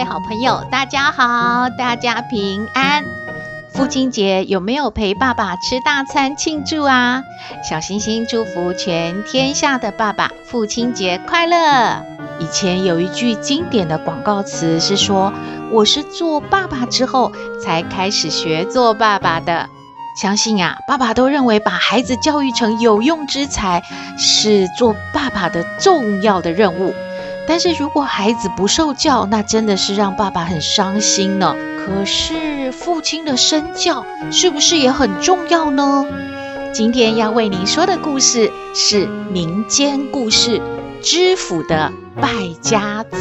位好朋友，大家好，大家平安。父亲节有没有陪爸爸吃大餐庆祝啊？小星星祝福全天下的爸爸，父亲节快乐。以前有一句经典的广告词是说：“我是做爸爸之后才开始学做爸爸的。”相信啊，爸爸都认为把孩子教育成有用之才是做爸爸的重要的任务。但是如果孩子不受教，那真的是让爸爸很伤心呢。可是父亲的身教是不是也很重要呢？今天要为您说的故事是民间故事《知府的败家子》。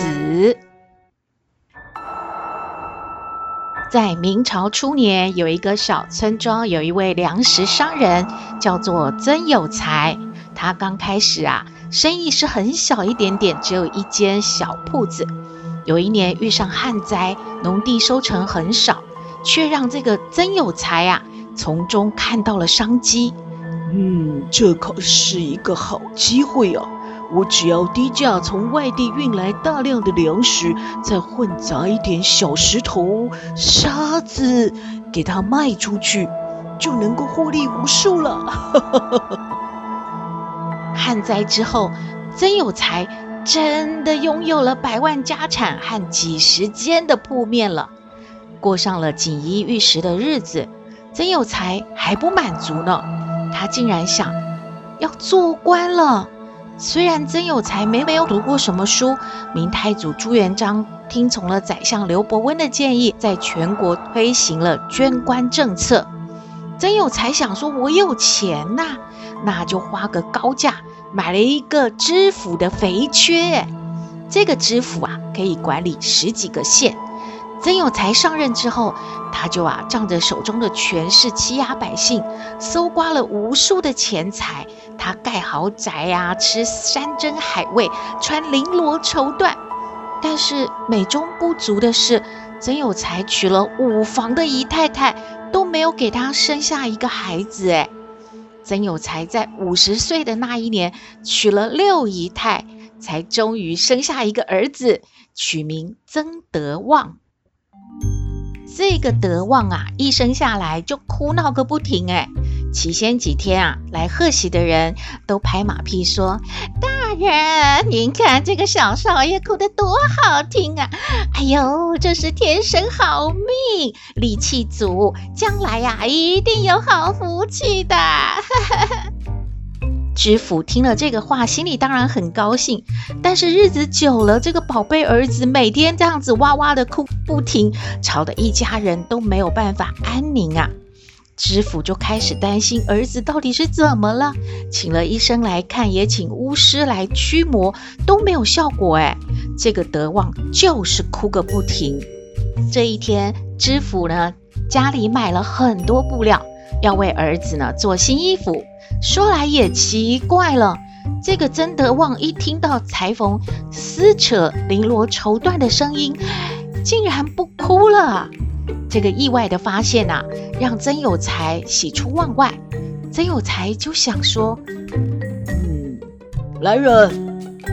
在明朝初年，有一个小村庄，有一位粮食商人，叫做曾有才。他刚开始啊。生意是很小一点点，只有一间小铺子。有一年遇上旱灾，农地收成很少，却让这个曾有才啊从中看到了商机。嗯，这可是一个好机会啊！我只要低价从外地运来大量的粮食，再混杂一点小石头、沙子，给它卖出去，就能够获利无数了。旱灾之后，曾有才真的拥有了百万家产和几十间的铺面了，过上了锦衣玉食的日子。曾有才还不满足呢，他竟然想要做官了。虽然曾有才没没有读过什么书，明太祖朱元璋听从了宰相刘伯温的建议，在全国推行了捐官政策。曾有才想说：“我有钱呐、那就花个高价。”买了一个知府的肥缺，这个知府啊，可以管理十几个县。曾有才上任之后，他就啊，仗着手中的权势欺压百姓，搜刮了无数的钱财。他盖豪宅呀、啊，吃山珍海味，穿绫罗绸缎。但是美中不足的是，曾有才娶了五房的姨太太，都没有给他生下一个孩子，哎。曾有才在五十岁的那一年娶了六姨太，才终于生下一个儿子，取名曾德旺。这个德旺啊，一生下来就哭闹个不停，哎。起先几天啊，来贺喜的人都拍马屁说：“大人，您看这个小少爷哭得多好听啊！哎呦，这是天生好命，力气足，将来呀、一定有好福气的。”知府听了这个话，心里当然很高兴，但是日子久了，这个宝贝儿子每天这样子哇哇的哭不停，吵得一家人都没有办法安宁啊。知府就开始担心儿子到底是怎么了，请了医生来看，也请巫师来驱魔，都没有效果。哎，这个德旺就是哭个不停。这一天，知府呢家里买了很多布料，要为儿子呢做新衣服。说来也奇怪了，这个曾德旺一听到裁缝撕扯绫罗绸缎的声音，竟然不哭了。这个意外的发现啊，让曾有才喜出望外。曾有才就想说：“嗯，来人，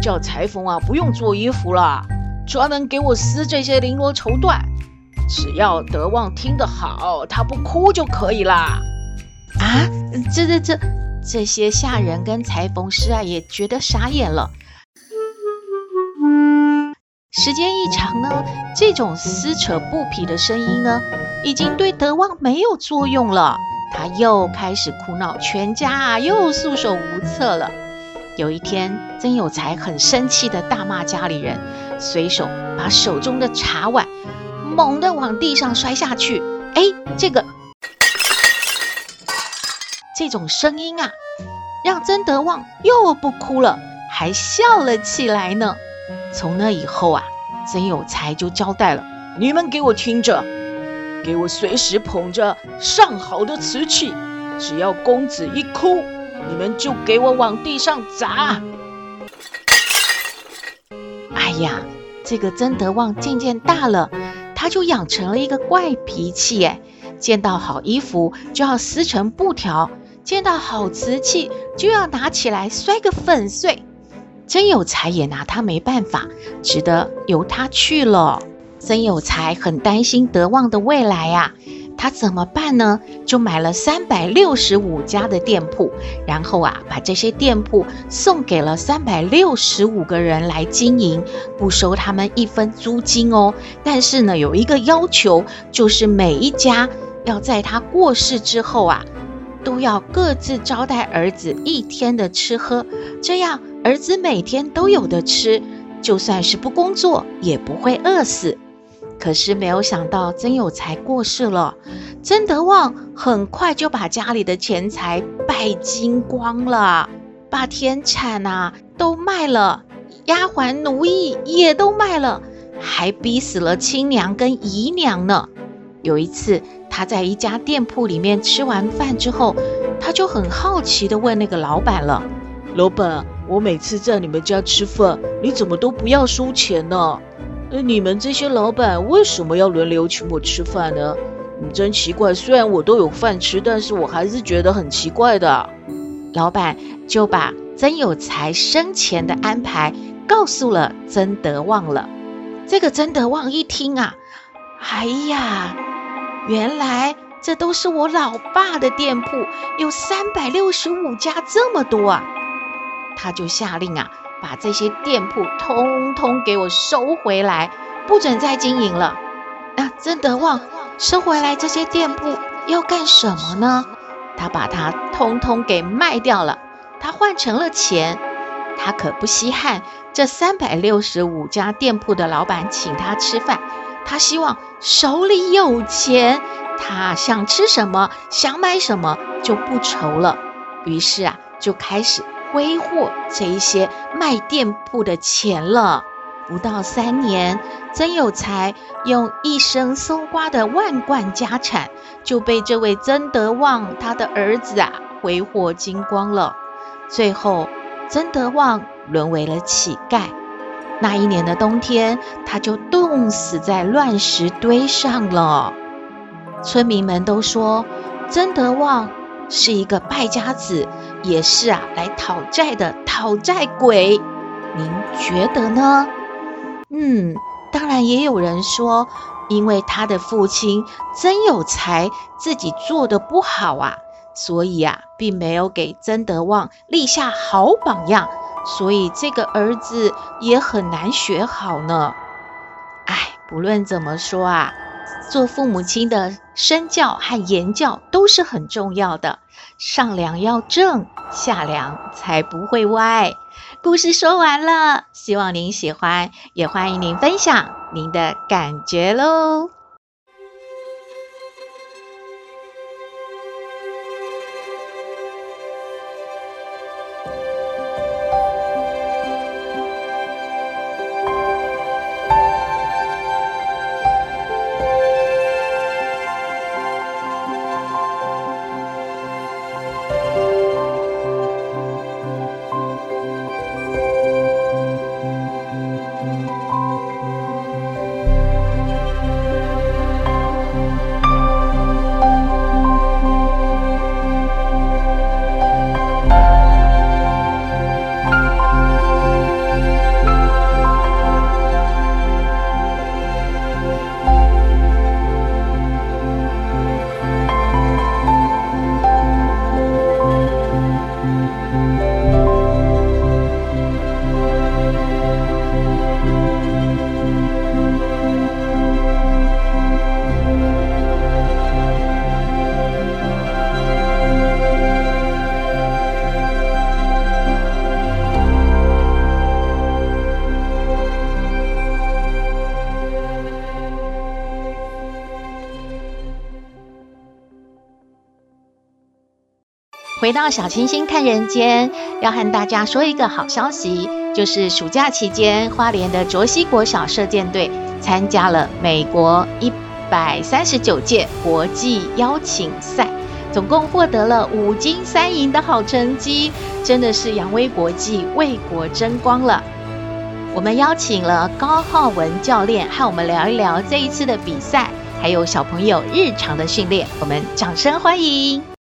叫裁缝啊，不用做衣服了，专门给我撕这些绫罗绸缎。只要德旺听得好，他不哭就可以啦。”啊，这这这，这些下人跟裁缝师啊，也觉得傻眼了。时间一长呢，这种撕扯布匹的声音呢，已经对德旺没有作用了。他又开始哭闹，全家啊又束手无策了。有一天，曾有才很生气地大骂家里人，随手把手中的茶碗猛地往地上摔下去。哎，这个这种声音啊，让曾德旺又不哭了，还笑了起来呢。从那以后啊，曾有才就交代了：“你们给我听着，给我随时捧着上好的瓷器，只要公子一哭，你们就给我往地上砸。”哎呀，这个曾德旺渐渐大了，他就养成了一个怪脾气，哎，见到好衣服就要撕成布条。见到好瓷器就要拿起来摔个粉碎，曾有才也拿他没办法，只得由他去了。曾有才很担心德旺的未来呀、他怎么办呢？就买了三百六十五家的店铺，然后啊，把这些店铺送给了三百六十五个人来经营，不收他们一分租金哦。但是呢，有一个要求，就是每一家要在他过世之后啊。都要各自招待儿子一天的吃喝，这样儿子每天都有的吃，就算是不工作也不会饿死。可是没有想到曾有才过世了，曾德旺很快就把家里的钱财败精光了，把田产、啊、都卖了，丫鬟奴役也都卖了，还逼死了亲娘跟姨娘呢。有一次，他在一家店铺里面吃完饭之后，他就很好奇地问那个老板了：“老板，我每次在你们家吃饭，你怎么都不要收钱呢？你们这些老板为什么要轮流请我吃饭呢？你真奇怪，虽然我都有饭吃，但是我还是觉得很奇怪的。”老板就把曾有才生前的安排告诉了曾德旺了。这个曾德旺一听啊，哎呀！原来这都是我老爸的店铺，有三百六十五家，这么多啊！他就下令啊，把这些店铺通通给我收回来，不准再经营了。啊，曾德旺收回来这些店铺要干什么呢？他把它通通给卖掉了，他换成了钱。他可不稀罕这三百六十五家店铺的老板请他吃饭。他希望手里有钱，他想吃什么，想买什么就不愁了。于是啊，就开始挥霍这一些卖店铺的钱了。不到三年，曾有才用一生搜刮的万贯家产，就被这位曾德旺他的儿子啊挥霍精光了。最后，曾德旺沦为了乞丐。那一年的冬天，他就冻死在乱石堆上了。村民们都说，曾德旺是一个败家子，也是啊来讨债的讨债鬼。您觉得呢？嗯，当然也有人说，因为他的父亲曾有才自己做得不好啊，所以啊，并没有给曾德旺立下好榜样。所以这个儿子也很难学好呢。哎，不论怎么说啊，做父母亲的身教和言教都是很重要的。上梁要正，下梁才不会歪。故事说完了，希望您喜欢，也欢迎您分享您的感觉喽。回到小星星看人间，要和大家说一个好消息，就是暑假期间，花莲的卓西国小射箭队参加了美国一百三十九届国际邀请赛，总共获得了五金三银的好成绩，真的是扬威国际，为国争光了。我们邀请了高浩文教练和我们聊一聊这一次的比赛，还有小朋友日常的训练，我们掌声欢迎。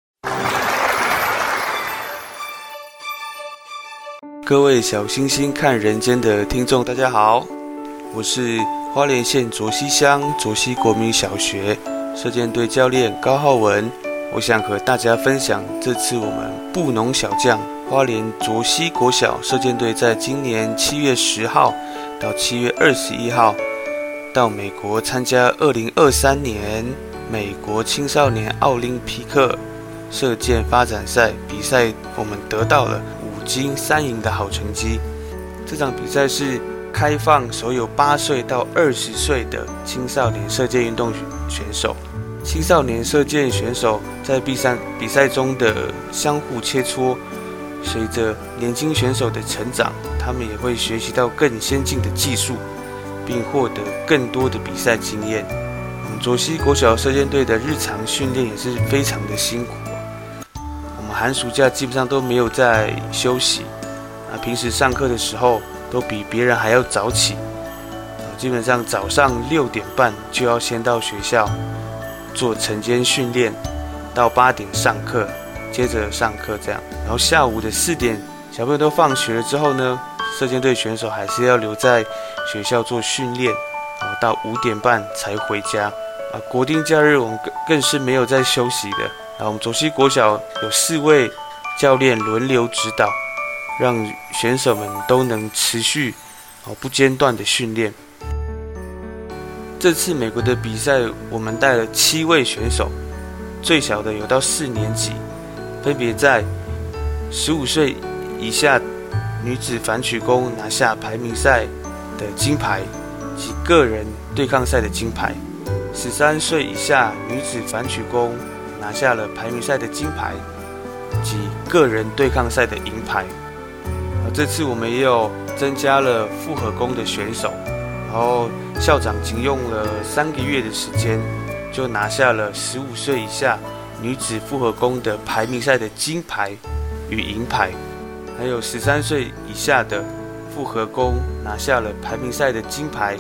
各位小星星看人间的听众，大家好，我是花莲县卓溪乡卓溪国民小学射箭队教练高浩文。我想和大家分享这次我们布农小将花莲卓溪国小射箭队在今年七月十号到七月二十一号到美国参加二零二三年美国青少年奥林匹克射箭发展赛比赛，我们得到了。金三银的好成绩。这场比赛是开放所有八岁到二十岁的青少年射箭运动选手。青少年射箭选手在比赛比赛中的相互切磋，随着年轻选手的成长，他们也会学习到更先进的技术，并获得更多的比赛经验。我们卓溪国小射箭队的日常训练也是非常的辛苦。寒暑假基本上都没有在休息，啊，平时上课的时候都比别人还要早起，基本上早上六点半就要先到学校做晨间训练，到八点上课，接着上课这样，然后下午的四点小朋友都放学了之后呢，射箭队选手还是要留在学校做训练，啊到五点半才回家，啊，国定假日我们更更是没有在休息的。然后我们左溪国小有四位教练轮流指导，让选手们都能持续哦不间断的训练。这次美国的比赛，我们带了七位选手，最小的有到四年级，分别在十五岁以下女子反曲弓拿下排名赛的金牌及个人对抗赛的金牌，十三岁以下女子反曲弓。拿下了排名赛的金牌及个人对抗赛的银牌。这次我们也有增加了复合弓的选手，然后校长仅用了三个月的时间，就拿下了十五岁以下女子复合弓的排名赛的金牌与银牌，还有十三岁以下的复合弓拿下了排名赛的金牌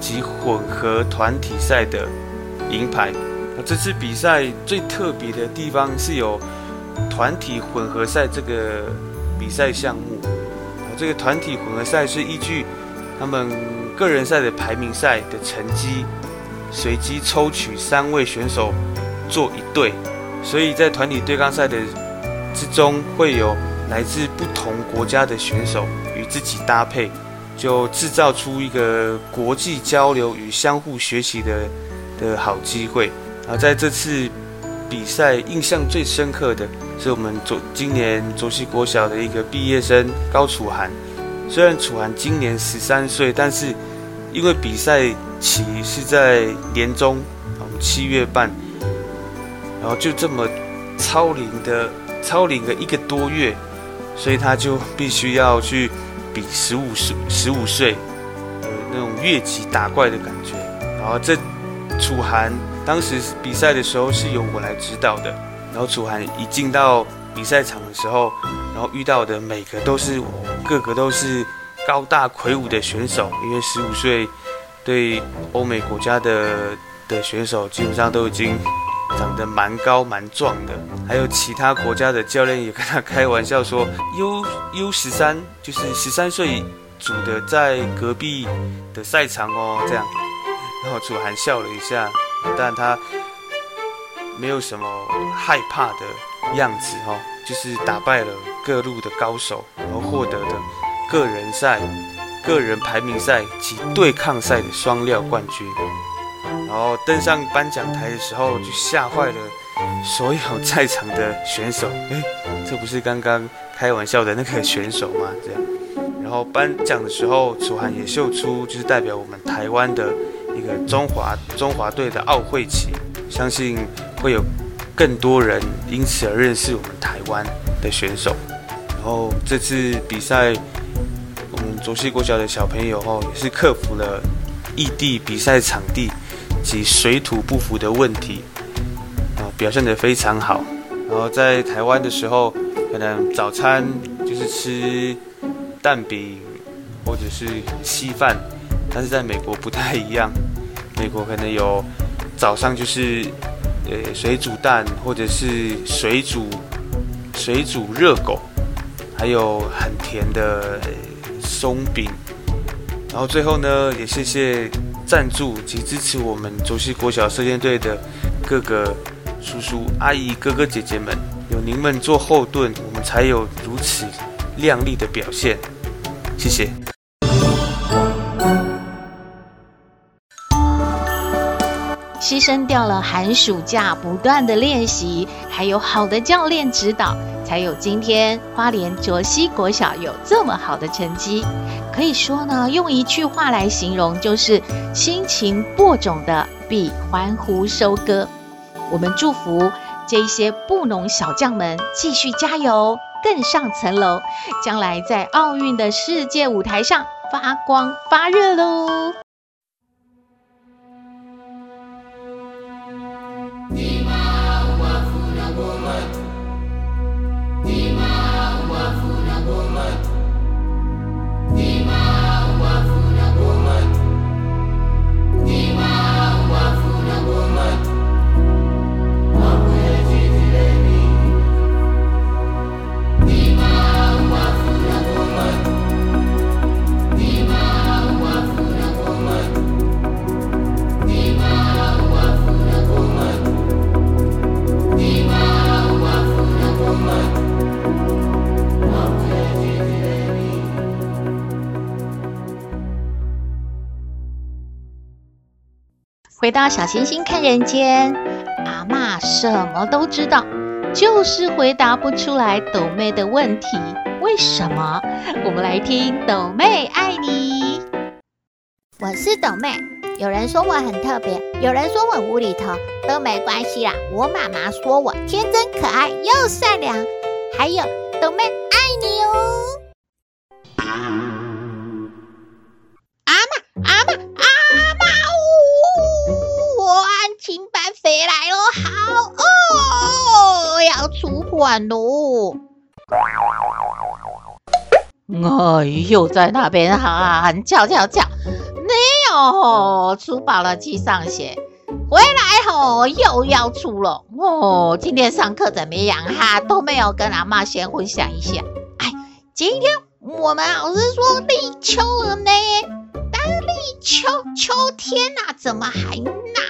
及混合团体赛的银牌。这次比赛最特别的地方是有团体混合赛这个比赛项目。这个团体混合赛是依据他们个人赛的排名赛的成绩，随机抽取三位选手做一队，所以在团体对抗赛的之中会有来自不同国家的选手与自己搭配，就制造出一个国际交流与相互学习的的好机会。而在这次比赛，印象最深刻的是我们昨今年卓西国小的一个毕业生高楚涵。虽然楚涵今年十三岁，但是因为比赛期是在年中，我们七月半，然后就这么超龄的超龄了一个多月，所以他就必须要去比十五岁十五岁的那种越级打怪的感觉。然后这楚涵。当时比赛的时候是由我来指导的，然后楚涵一进到比赛场的时候，然后遇到的每个都是个个都是高大魁梧的选手，因为十五岁对欧美国家的的选手基本上都已经长得蛮高蛮壮的，还有其他国家的教练也跟他开玩笑说，U U 十三就是十三岁组的在隔壁的赛场哦，这样，然后楚涵笑了一下。但他没有什么害怕的样子哦，就是打败了各路的高手，然后获得的个人赛、个人排名赛及对抗赛的双料冠军。然后登上颁奖台的时候，就吓坏了所有在场的选手。哎，这不是刚刚开玩笑的那个选手吗？这样。然后颁奖的时候，楚涵也秀出就是代表我们台湾的。一个中华中华队的奥会旗，相信会有更多人因此而认识我们台湾的选手。然后这次比赛，我们卓溪国小的小朋友哦，也是克服了异地比赛场地及水土不服的问题，啊，表现得非常好。然后在台湾的时候，可能早餐就是吃蛋饼或者是稀饭，但是在美国不太一样。美国可能有早上就是呃水煮蛋，或者是水煮水煮热狗，还有很甜的松饼。然后最后呢，也谢谢赞助及支持我们卓溪国小射箭队的各个。叔叔、阿姨、哥哥、姐姐们，有您们做后盾，我们才有如此亮丽的表现。谢谢。牺牲掉了寒暑假不断的练习，还有好的教练指导，才有今天花莲卓西国小有这么好的成绩。可以说呢，用一句话来形容，就是辛勤播种的比欢呼收割。我们祝福这些布农小将们继续加油，更上层楼，将来在奥运的世界舞台上发光发热喽！回到小星星看人间，阿嬷什么都知道，就是回答不出来斗妹的问题。为什么？我们来听斗妹爱你。我是斗妹，有人说我很特别，有人说我无厘头，都没关系啦。我妈妈说我天真可爱又善良，还有斗妹要出馆喽！哎又，在那边喊喊叫叫叫，没有吃饱了去上学，回来后又要出了哦。今天上课怎么样哈？都没有跟阿妈先分享一下。哎，今天我们老师说立秋了呢，但是立秋秋天呐、啊，怎么还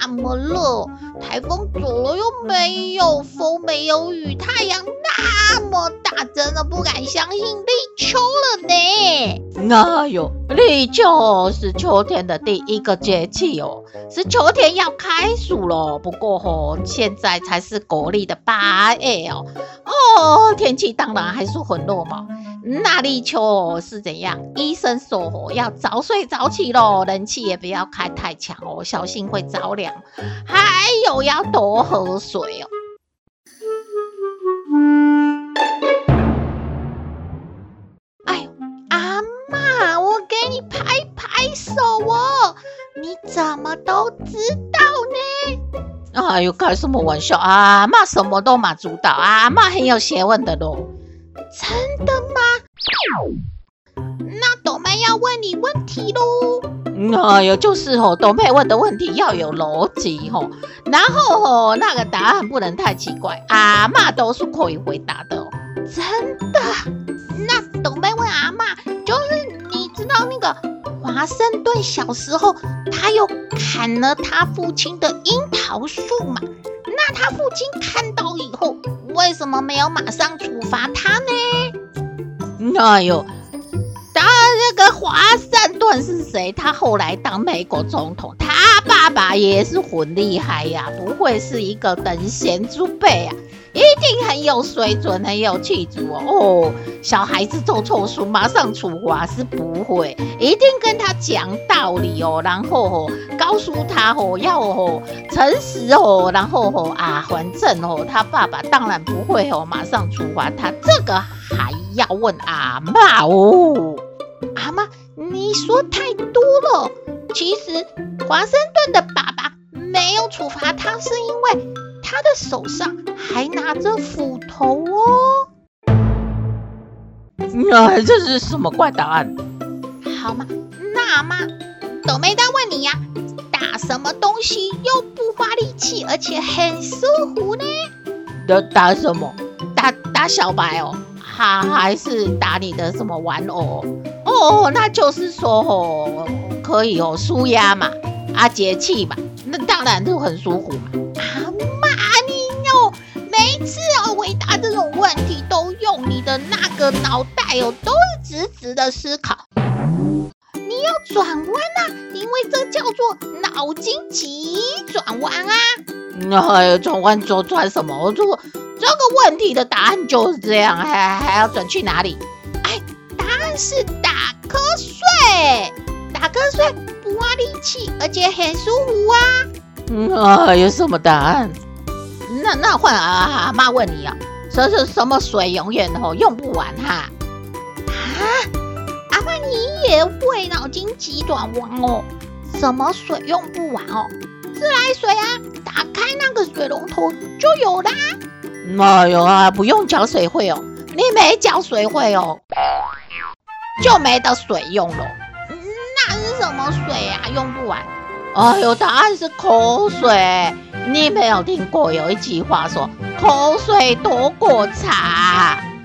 那么热？台风走了又没有风，没有雨，太阳那么大，真的不敢相信立秋了呢。哎呦，立秋是秋天的第一个节气哦，是秋天要开始了。不过哦，现在才是国历的八月哦。哦，天气当然还是很热嘛。那立秋是怎样？医生说要早睡早起喽，冷气也不要开太强哦，小心会着凉。还有要多喝水哦。哎呦，阿妈，我给你拍拍手哦，你怎么都知道呢？哎呦，开什么玩笑？阿嬷什么都嘛知道，阿嬷很有学问的喽。真的吗？那斗妹要问你问题喽。哎呦，就是哦，斗妹问的问题要有逻辑哦，然后哦，那个答案不能太奇怪，阿嬷都是可以回答的哦。真的？那斗妹问阿嬷，就是你知道那个华盛顿小时候他又砍了他父亲的樱桃树嘛？那他父亲看到以后，为什么没有马上处罚他呢？哎呦，他这个华盛顿是谁？他后来当美国总统，他爸爸也是很厉害呀，不会是一个等闲之辈啊。一定很有水准，很有气质哦。哦，小孩子做错事马上处罚是不会，一定跟他讲道理哦，然后哦，告诉他哦，要哦诚实哦，然后哦啊，反正哦，他爸爸当然不会哦，马上处罚他，这个还要问阿妈哦。阿妈，你说太多了。其实华盛顿的爸爸没有处罚他，是因为他的手上还拿着斧头哦。啊这是什么怪答案？好嘛，那么斗妹再问你呀，打什么东西又不花力气，而且很舒服呢？打打什么？打打小白哦，他还是打你的什么玩偶？哦，那就是说哦，可以哦，舒压嘛，啊，解气嘛，那当然就很舒服嘛。阿嬷，你哦，每次哦回答这种问题都用你的那个脑袋哦，都是直直的思考。你要转弯啊，因为这叫做脑筋急转弯啊。那转弯就转什么？这个这个问题的答案就是这样，还还要转去哪里？哎，答案是打瞌睡。打瞌睡不花力气，而且很舒服啊。嗯啊，有什么答案？那那换阿妈问你啊，说是什么水永远哦用不完哈？啊，阿妈你也会脑筋急转弯哦？什么水用不完哦？自来水啊，打开那个水龙头就有啦。哎呦啊，不用缴水费哦，你没缴水费哦，就没得水用了。那是什么水啊？用不完。哎呦，答案是口水。你没有听过有一句话说“口水多过茶”？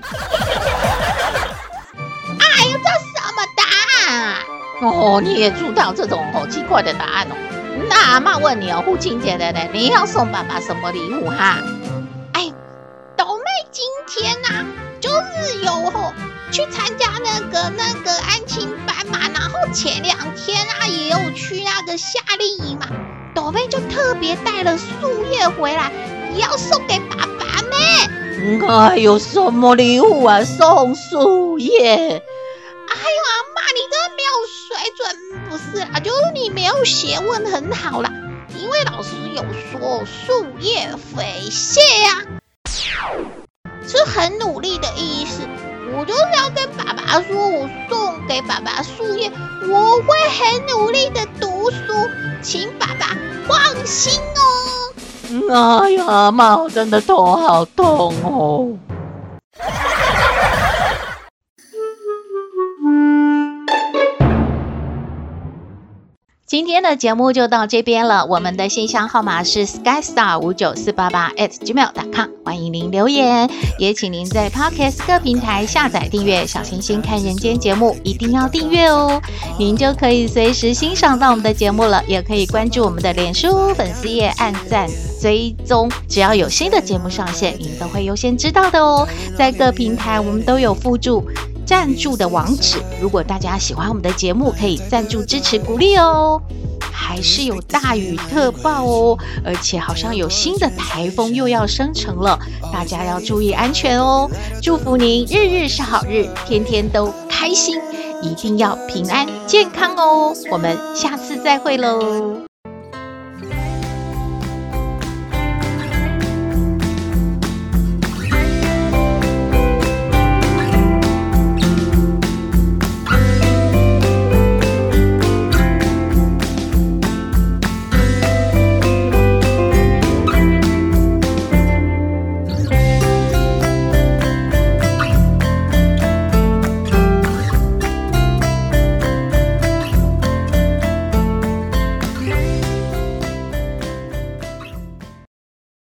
哎呦，这什么答案啊？哦，你也知道这种好奇怪的答案哦。那阿嬷问你哦，父亲节的呢，你要送爸爸什么礼物哈？哎，斗妹今天呐、啊，就是有吼去参加那个那个安亲班嘛，然后前两天啊也有去那个夏令营嘛，斗妹就特别带了树叶回来，要送给爸爸呢。哎有，什么礼物啊？送树叶？哎呦，阿嬷，你真的没有水准，不是啦，就是你没有学问很好啦，因为老师有说树叶肥蟹呀，是很努力的意思。我就是要跟爸爸说，我送给爸爸树叶，我会很努力的读书，请爸爸放心哦。哎呀，妈，我真的头好痛哦。今天的节目就到这边了。我们的信箱号码是 skystar 五九四八八 at gmail.com，欢迎您留言，也请您在 Podcast 各平台下载订阅《小星星看人间》节目，一定要订阅哦，您就可以随时欣赏到我们的节目了。也可以关注我们的脸书粉丝页，按赞追踪，只要有新的节目上线，您都会优先知道的哦。在各平台我们都有附注。赞助的网址，如果大家喜欢我们的节目，可以赞助支持鼓励哦。还是有大雨特报哦，而且好像有新的台风又要生成了，大家要注意安全哦。祝福您日日是好日，天天都开心，一定要平安健康哦。我们下次再会喽。